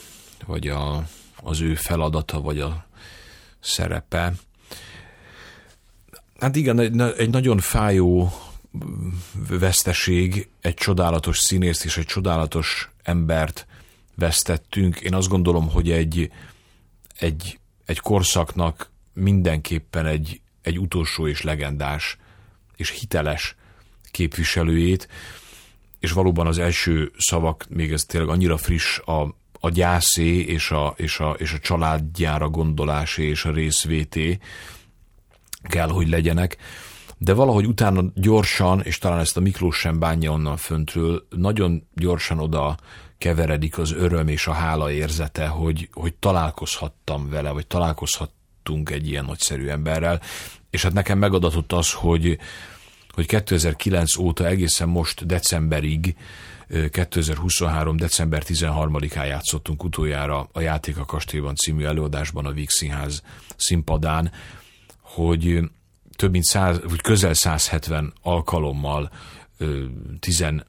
vagy a, az ő feladata, vagy a szerepe. Hát igen, egy, egy nagyon fájó veszteség, egy csodálatos színészt és egy csodálatos embert vesztettünk. Én azt gondolom, hogy egy, egy, egy korszaknak mindenképpen egy, egy utolsó és legendás és hiteles képviselőjét, és valóban az első szavak, még ez tényleg annyira friss, a, a gyászé és a, és, a, és a családjára gondolásé és a részvété kell, hogy legyenek de valahogy utána gyorsan, és talán ezt a Miklós sem bánja onnan föntről, nagyon gyorsan oda keveredik az öröm és a hála érzete, hogy, hogy találkozhattam vele, vagy találkozhattunk egy ilyen nagyszerű emberrel, és hát nekem megadatott az, hogy, hogy 2009 óta egészen most decemberig, 2023. december 13-án játszottunk utoljára a Játék a Kastélyban című előadásban a Víg Színház színpadán, hogy több mint száz, vagy közel 170 alkalommal tizen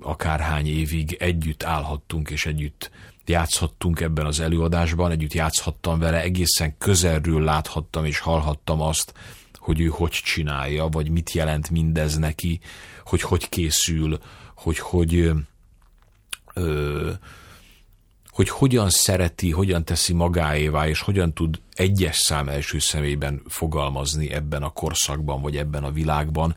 akárhány évig együtt állhattunk és együtt játszhattunk ebben az előadásban, együtt játszhattam vele, egészen közelről láthattam és hallhattam azt, hogy ő hogy csinálja, vagy mit jelent mindez neki, hogy hogy készül, hogy hogy ö, hogy hogyan szereti, hogyan teszi magáévá, és hogyan tud egyes szám első személyben fogalmazni ebben a korszakban, vagy ebben a világban,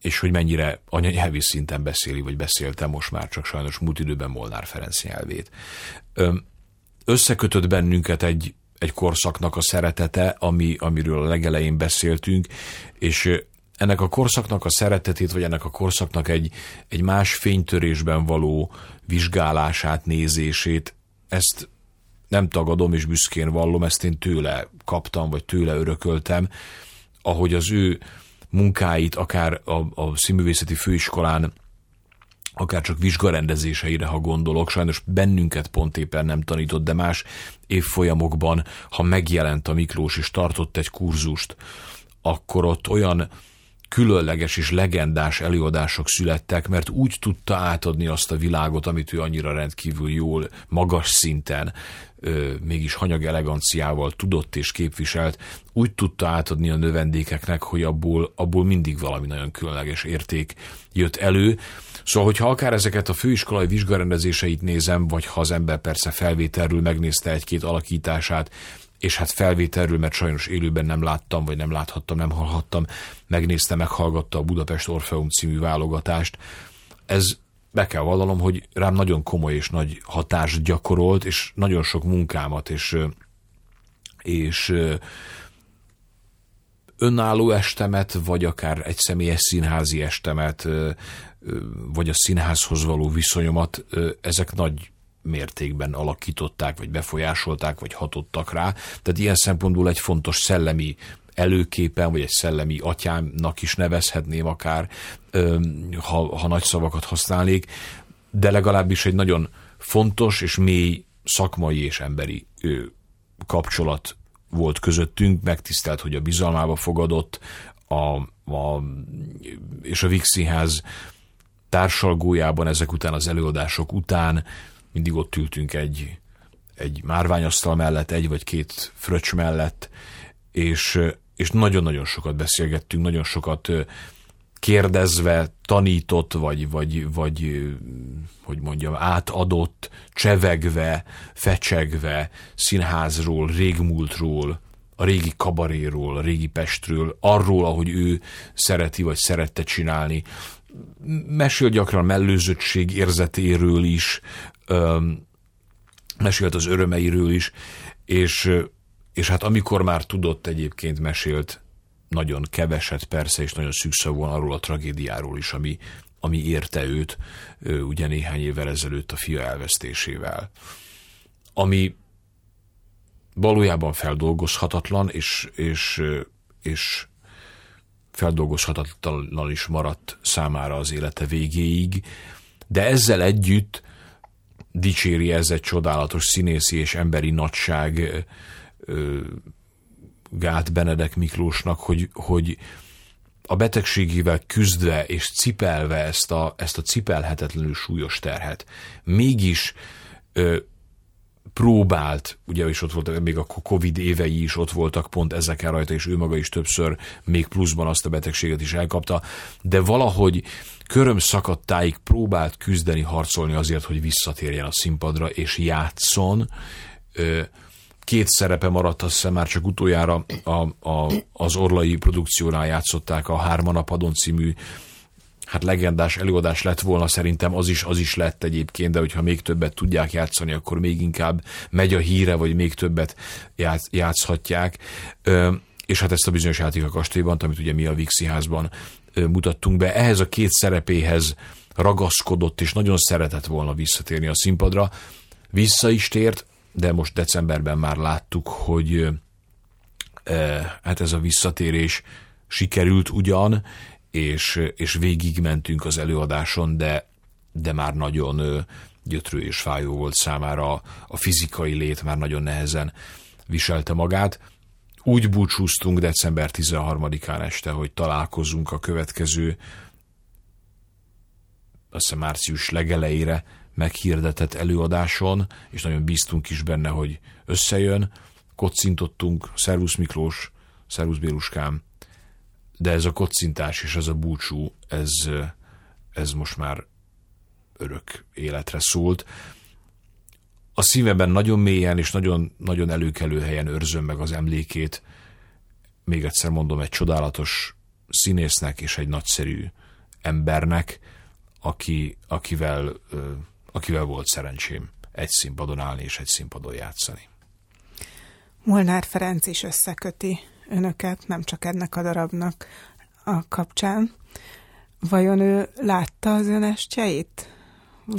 és hogy mennyire anyanyelvi szinten beszéli, vagy beszélte most már csak sajnos múlt időben Molnár Ferenc nyelvét. Összekötött bennünket egy, egy korszaknak a szeretete, ami, amiről a legelején beszéltünk, és ennek a korszaknak a szeretetét, vagy ennek a korszaknak egy, egy más fénytörésben való vizsgálását, nézését, ezt nem tagadom és büszkén vallom, ezt én tőle kaptam, vagy tőle örököltem, ahogy az ő munkáit, akár a, a színművészeti főiskolán, akár csak vizsgarendezéseire, ha gondolok, sajnos bennünket pont éppen nem tanított, de más évfolyamokban, ha megjelent a Miklós és tartott egy kurzust, akkor ott olyan különleges és legendás előadások születtek, mert úgy tudta átadni azt a világot, amit ő annyira rendkívül jól, magas szinten, ö, mégis hanyag eleganciával tudott és képviselt, úgy tudta átadni a növendékeknek, hogy abból, abból mindig valami nagyon különleges érték jött elő. Szóval, hogyha akár ezeket a főiskolai vizsgarendezéseit nézem, vagy ha az ember persze felvételről megnézte egy-két alakítását, és hát felvételről, mert sajnos élőben nem láttam, vagy nem láthattam, nem hallhattam, megnézte, meghallgatta a Budapest Orfeum című válogatást. Ez be kell vallanom, hogy rám nagyon komoly és nagy hatást gyakorolt, és nagyon sok munkámat és, és önálló estemet, vagy akár egy személyes színházi estemet, vagy a színházhoz való viszonyomat, ezek nagy mértékben alakították, vagy befolyásolták, vagy hatottak rá. Tehát ilyen szempontból egy fontos szellemi előképen, vagy egy szellemi atyámnak is nevezhetném akár, ha, ha nagy szavakat használnék, de legalábbis egy nagyon fontos és mély szakmai és emberi kapcsolat volt közöttünk, megtisztelt, hogy a bizalmába fogadott, a, a, és a Vixinház társalgójában ezek után, az előadások után mindig ott ültünk egy, egy márványasztal mellett, egy vagy két fröccs mellett, és, és nagyon-nagyon sokat beszélgettünk, nagyon sokat kérdezve, tanított, vagy, vagy, vagy hogy mondjam, átadott, csevegve, fecsegve színházról, régmúltról, a régi kabaréról, a régi Pestről, arról, ahogy ő szereti, vagy szerette csinálni. Mesél gyakran mellőzöttség érzetéről is, mesélt az örömeiről is, és, és hát amikor már tudott egyébként mesélt nagyon keveset persze, és nagyon szűkszavúan arról a tragédiáról is, ami, ami érte őt ugye néhány évvel ezelőtt a fia elvesztésével. Ami valójában feldolgozhatatlan, és, és, és feldolgozhatatlan is maradt számára az élete végéig, de ezzel együtt dicséri ez egy csodálatos színészi és emberi nagyság Gát Benedek Miklósnak, hogy, hogy a betegségével küzdve és cipelve ezt a, ezt a cipelhetetlenül súlyos terhet, mégis ö, próbált, ugye is ott volt, még a Covid évei is ott voltak pont ezeken rajta, és ő maga is többször még pluszban azt a betegséget is elkapta, de valahogy köröm szakadtáig próbált küzdeni, harcolni azért, hogy visszatérjen a színpadra, és játszon. Két szerepe maradt, azt hiszem már csak utoljára a, a, az Orlai produkciónál játszották a Hárman a padon című hát legendás előadás lett volna, szerintem az is, az is lett egyébként, de hogyha még többet tudják játszani, akkor még inkább megy a híre, vagy még többet játsz, játszhatják. És hát ezt a bizonyos játék a kastélyban, amit ugye mi a Vixi házban mutattunk be, ehhez a két szerepéhez ragaszkodott, és nagyon szeretett volna visszatérni a színpadra. Vissza is tért, de most decemberben már láttuk, hogy hát ez a visszatérés sikerült ugyan, és, és végigmentünk az előadáson, de, de már nagyon gyötrő és fájó volt számára, a fizikai lét már nagyon nehezen viselte magát. Úgy búcsúztunk december 13-án este, hogy találkozunk a következő, azt március legelejére meghirdetett előadáson, és nagyon bíztunk is benne, hogy összejön. Kocintottunk, Szervusz Miklós, Szervusz Béluskám, de ez a kocintás és ez a búcsú, ez, ez most már örök életre szólt. A szívemben nagyon mélyen és nagyon, nagyon előkelő helyen őrzöm meg az emlékét. Még egyszer mondom, egy csodálatos színésznek és egy nagyszerű embernek, aki, akivel, akivel volt szerencsém egy színpadon állni és egy színpadon játszani. Molnár Ferenc is összeköti önöket, nem csak ennek a darabnak a kapcsán. Vajon ő látta az ön estjeit?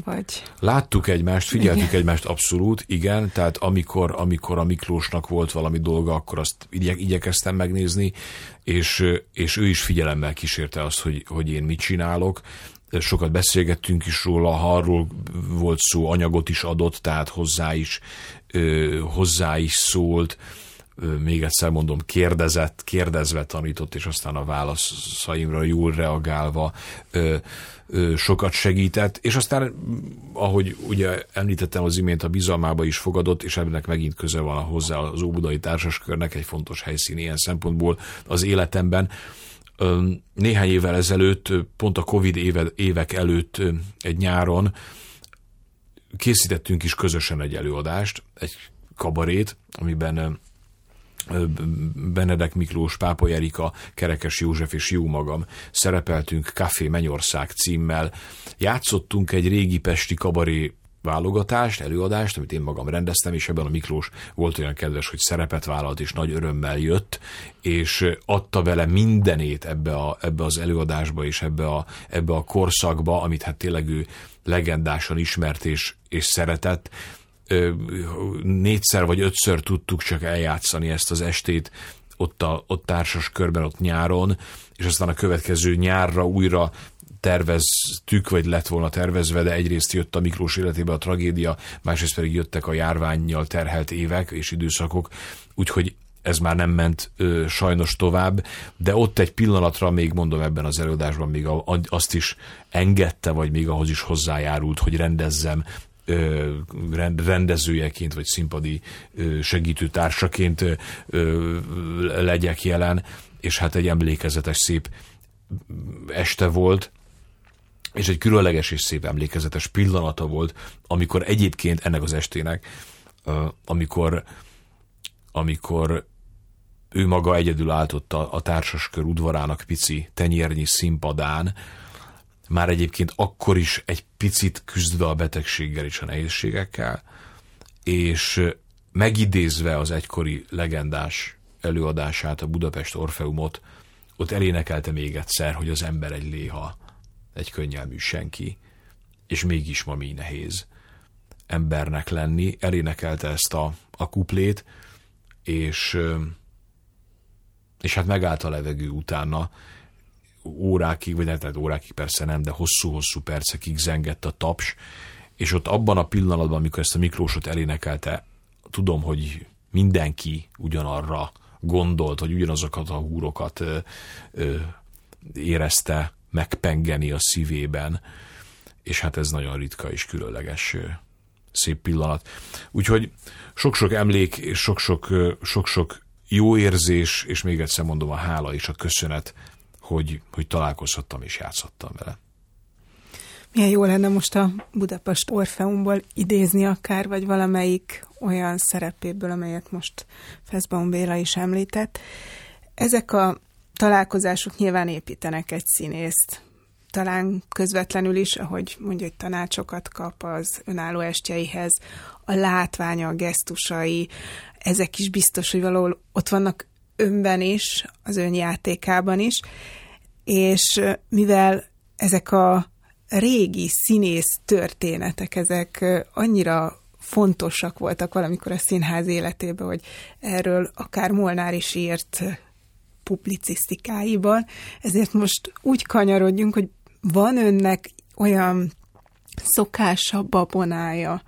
Vagy... Láttuk egymást, figyeltük igen. egymást abszolút, igen, tehát amikor, amikor a Miklósnak volt valami dolga, akkor azt igye, igyekeztem megnézni, és, és ő is figyelemmel kísérte azt, hogy, hogy én mit csinálok, sokat beszélgettünk is róla, ha arról volt szó, anyagot is adott, tehát hozzá is, hozzá is szólt, még egyszer mondom, kérdezett, kérdezve tanított, és aztán a válaszaimra jól reagálva ö, ö, sokat segített, és aztán, ahogy ugye említettem az imént, a bizalmába is fogadott, és ennek megint köze van a hozzá az Óbudai Társaskörnek, egy fontos helyszín ilyen szempontból az életemben. Néhány évvel ezelőtt, pont a Covid éve, évek előtt egy nyáron készítettünk is közösen egy előadást, egy kabarét, amiben Benedek Miklós, Pápa Erika, Kerekes József és jó magam szerepeltünk Café Mennyország címmel. Játszottunk egy régi pesti kabaré válogatást, előadást, amit én magam rendeztem, és ebben a Miklós volt olyan kedves, hogy szerepet vállalt, és nagy örömmel jött, és adta vele mindenét ebbe, a, ebbe az előadásba, és ebbe a, ebbe a korszakba, amit hát tényleg ő legendásan ismert és, és szeretett négyszer vagy ötször tudtuk csak eljátszani ezt az estét ott, a, ott társas körben, ott nyáron, és aztán a következő nyárra újra terveztük, vagy lett volna tervezve, de egyrészt jött a Miklós életébe a tragédia, másrészt pedig jöttek a járványjal terhelt évek és időszakok, úgyhogy ez már nem ment ö, sajnos tovább, de ott egy pillanatra még mondom ebben az előadásban még a, azt is engedte, vagy még ahhoz is hozzájárult, hogy rendezzem rendezőjeként, vagy színpadi segítőtársaként legyek jelen, és hát egy emlékezetes, szép este volt, és egy különleges és szép emlékezetes pillanata volt, amikor egyébként ennek az estének, amikor, amikor ő maga egyedül állt ott a, a társaskör udvarának pici tenyérnyi színpadán, már egyébként akkor is egy picit küzdve a betegséggel és a nehézségekkel, és megidézve az egykori legendás előadását, a Budapest Orfeumot, ott elénekelte még egyszer, hogy az ember egy léha, egy könnyelmű senki, és mégis ma mi nehéz embernek lenni. Elénekelte ezt a, a kuplét, és, és hát megállt a levegő utána, órákig, vagy hát órákig persze nem, de hosszú-hosszú percekig zengett a taps, és ott abban a pillanatban, amikor ezt a Miklósot elénekelte, tudom, hogy mindenki ugyanarra gondolt, hogy ugyanazokat a húrokat ö, ö, érezte megpengeni a szívében, és hát ez nagyon ritka és különleges szép pillanat. Úgyhogy sok-sok emlék és sok-sok, sok-sok jó érzés, és még egyszer mondom a hála és a köszönet, hogy, hogy találkozhattam és játszhattam vele. Milyen jó lenne most a Budapest Orfeumból idézni akár, vagy valamelyik olyan szerepéből, amelyet most Feszbaum Béla is említett. Ezek a találkozások nyilván építenek egy színészt. Talán közvetlenül is, ahogy mondja, hogy tanácsokat kap az önálló estjeihez, a látványa, a gesztusai, ezek is biztos, hogy valahol ott vannak önben is, az önjátékában is, és mivel ezek a régi színész történetek, ezek annyira fontosak voltak valamikor a színház életében, hogy erről akár Molnár is írt publicisztikáiban, ezért most úgy kanyarodjunk, hogy van önnek olyan szokása, babonája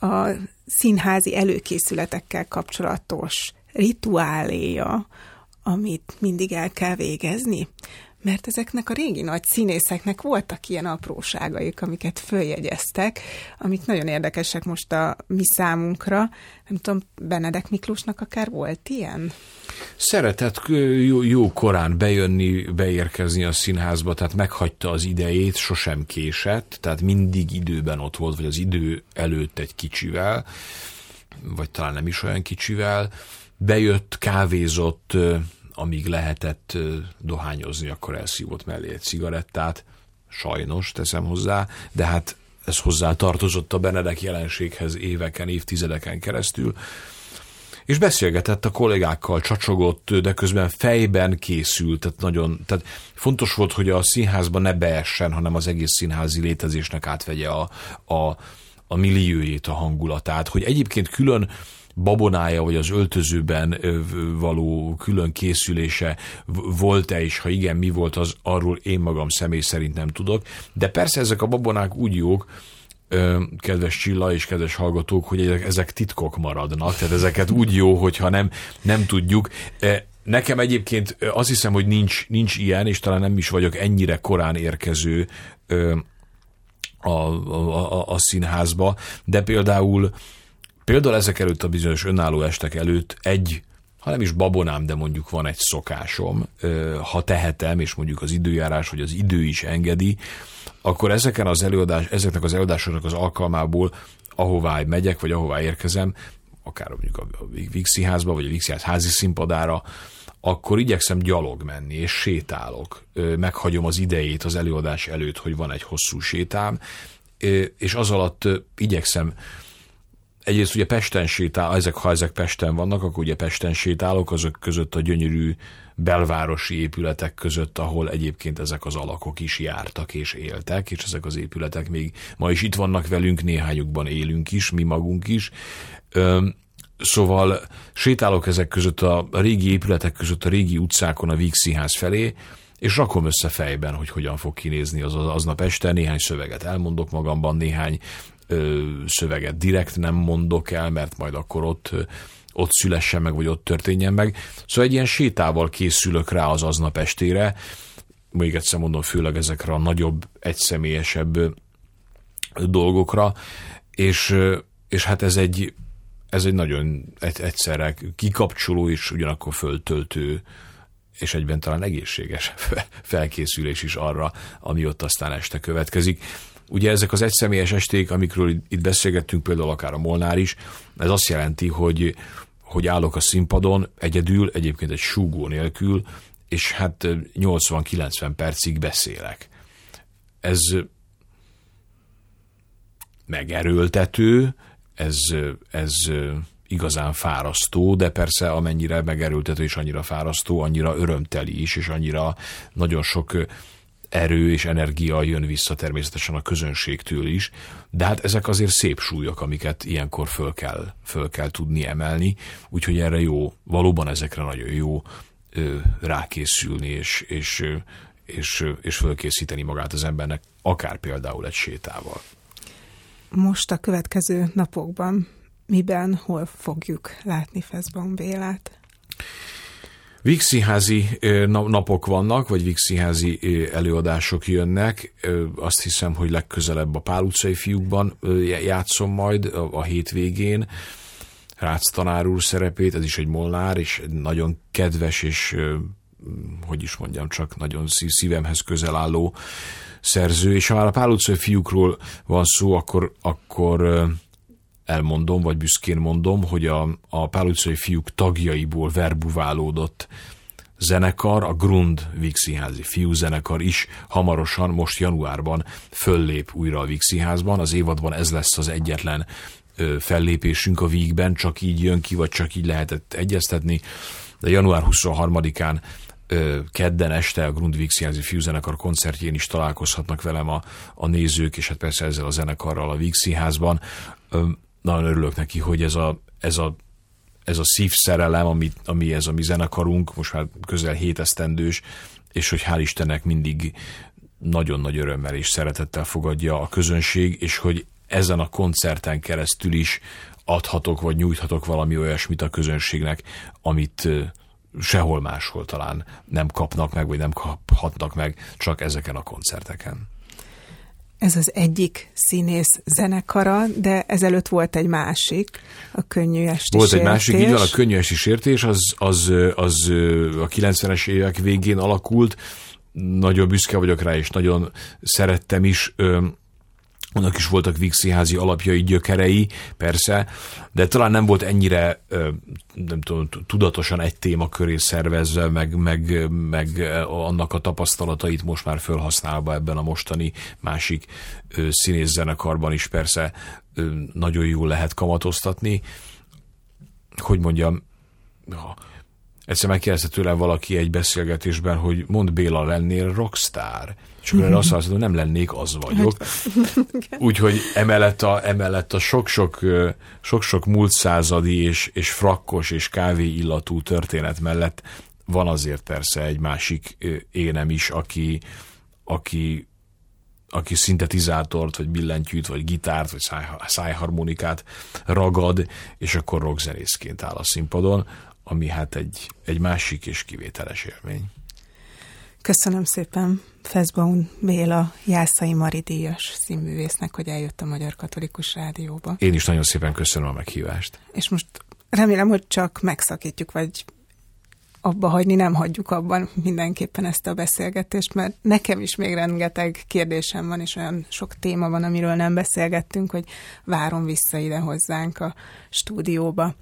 a színházi előkészületekkel kapcsolatos rituáléja, amit mindig el kell végezni? mert ezeknek a régi nagy színészeknek voltak ilyen apróságaik, amiket följegyeztek, amik nagyon érdekesek most a mi számunkra. Nem tudom, Benedek Miklósnak akár volt ilyen? Szeretett jó, jó korán bejönni, beérkezni a színházba, tehát meghagyta az idejét, sosem késett, tehát mindig időben ott volt, vagy az idő előtt egy kicsivel, vagy talán nem is olyan kicsivel, bejött, kávézott, amíg lehetett dohányozni, akkor elszívott mellé egy cigarettát, sajnos teszem hozzá, de hát ez hozzá tartozott a Benedek jelenséghez éveken, évtizedeken keresztül, és beszélgetett a kollégákkal, csacsogott, de közben fejben készült, tehát nagyon, tehát fontos volt, hogy a színházban ne beessen, hanem az egész színházi létezésnek átvegye a, a, a milliójét, a hangulatát, hogy egyébként külön babonája, vagy az öltözőben való külön készülése volt-e, és ha igen, mi volt, az arról én magam személy szerint nem tudok. De persze ezek a babonák úgy jók, kedves Csilla és kedves hallgatók, hogy ezek, titkok maradnak, tehát ezeket úgy jó, hogyha nem, nem tudjuk. Nekem egyébként azt hiszem, hogy nincs, nincs ilyen, és talán nem is vagyok ennyire korán érkező a, a, a, a színházba, de például Például ezek előtt a bizonyos önálló estek előtt egy ha nem is babonám, de mondjuk van egy szokásom, ha tehetem, és mondjuk az időjárás, vagy az idő is engedi, akkor ezeken az előadás, ezeknek az előadásoknak az alkalmából, ahová megyek, vagy ahová érkezem, akár mondjuk a Vixi házba, vagy a Vixi ház házi színpadára, akkor igyekszem gyalog menni, és sétálok. Meghagyom az idejét az előadás előtt, hogy van egy hosszú sétám, és az alatt igyekszem egyrészt ugye Pesten sétál, ezek, ha ezek Pesten vannak, akkor ugye Pesten sétálok, azok között a gyönyörű belvárosi épületek között, ahol egyébként ezek az alakok is jártak és éltek, és ezek az épületek még ma is itt vannak velünk, néhányukban élünk is, mi magunk is. Szóval sétálok ezek között a, régi épületek között, a régi utcákon a Vígszínház felé, és rakom össze fejben, hogy hogyan fog kinézni az aznap este, néhány szöveget elmondok magamban, néhány ö, szöveget direkt nem mondok el, mert majd akkor ott ott szülessen meg, vagy ott történjen meg. Szóval egy ilyen sétával készülök rá az aznap estére, még egyszer mondom, főleg ezekre a nagyobb, egyszemélyesebb dolgokra, és, és hát ez egy, ez egy nagyon egyszerre kikapcsoló és ugyanakkor föltöltő és egyben talán egészséges felkészülés is arra, ami ott aztán este következik. Ugye ezek az egyszemélyes esték, amikről itt beszélgettünk, például akár a Molnár is, ez azt jelenti, hogy, hogy állok a színpadon egyedül, egyébként egy súgó nélkül, és hát 80-90 percig beszélek. Ez megerőltető, ez, ez igazán fárasztó, de persze amennyire megerőltető és annyira fárasztó, annyira örömteli is, és annyira nagyon sok erő és energia jön vissza természetesen a közönségtől is, de hát ezek azért szép súlyok, amiket ilyenkor föl kell, föl kell tudni emelni, úgyhogy erre jó, valóban ezekre nagyon jó rákészülni, és, és, és, és fölkészíteni magát az embernek, akár például egy sétával. Most a következő napokban miben, hol fogjuk látni Feszbaum Bélát? Vígszínházi napok vannak, vagy vígszínházi előadások jönnek. Azt hiszem, hogy legközelebb a Pál utcai fiúkban játszom majd a hétvégén. Rácz tanár úr szerepét, ez is egy molnár, és nagyon kedves, és hogy is mondjam, csak nagyon szívemhez közel álló szerző, és ha már a Pál utcai fiúkról van szó, akkor, akkor elmondom, vagy büszkén mondom, hogy a, a Pál utcai fiúk tagjaiból verbuválódott zenekar, a Grund Vígszínházi fiúzenekar is hamarosan, most januárban föllép újra a Vígszínházban. Az évadban ez lesz az egyetlen ö, fellépésünk a Vígben, csak így jön ki, vagy csak így lehetett egyeztetni. De január 23-án ö, kedden este a Grund Vígszínházi fiúzenekar koncertjén is találkozhatnak velem a, a nézők, és hát persze ezzel a zenekarral a Vígszínházban. Nagyon örülök neki, hogy ez a, ez a, ez a szívszerelem, ami, ami ez a mi zenekarunk, most már közel hét esztendős, és hogy hál' Istennek mindig nagyon nagy örömmel és szeretettel fogadja a közönség, és hogy ezen a koncerten keresztül is adhatok, vagy nyújthatok valami olyasmit a közönségnek, amit sehol máshol talán nem kapnak meg, vagy nem kaphatnak meg, csak ezeken a koncerteken. Ez az egyik színész zenekara, de ezelőtt volt egy másik, a könnyű esti Volt egy másik, így van, a könnyű esti sértés, az, az, az a 90-es évek végén alakult, nagyon büszke vagyok rá, és nagyon szerettem is annak is voltak Vígszínházi alapjai, gyökerei, persze, de talán nem volt ennyire nem tudom, tudatosan egy téma köré szervezve, meg, meg, meg annak a tapasztalatait most már felhasználva ebben a mostani másik színészzenekarban is persze nagyon jól lehet kamatoztatni. Hogy mondjam, egyszer megkérdezte tőlem valaki egy beszélgetésben, hogy mond Béla lennél rockstar. És akkor azt mondom, hogy nem lennék, az vagyok. Úgyhogy emellett a, emellett a sok-sok, sok-sok múlt századi és, és frakkos és kávé illatú történet mellett van azért persze egy másik énem is, aki, aki, aki szintetizátort, vagy billentyűt, vagy gitárt, vagy száj, szájharmonikát ragad, és akkor rockzenészként áll a színpadon, ami hát egy, egy másik és kivételes élmény. Köszönöm szépen Feszbaun Béla Jászai Mari díjas színművésznek, hogy eljött a Magyar Katolikus Rádióba. Én is nagyon szépen köszönöm a meghívást. És most remélem, hogy csak megszakítjuk, vagy abba hagyni, nem hagyjuk abban mindenképpen ezt a beszélgetést, mert nekem is még rengeteg kérdésem van, és olyan sok téma van, amiről nem beszélgettünk, hogy várom vissza ide hozzánk a stúdióba.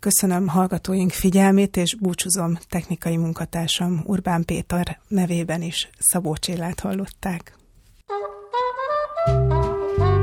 Köszönöm hallgatóink figyelmét, és búcsúzom technikai munkatársam Urbán Péter nevében is Szabó Csillát hallották. thank you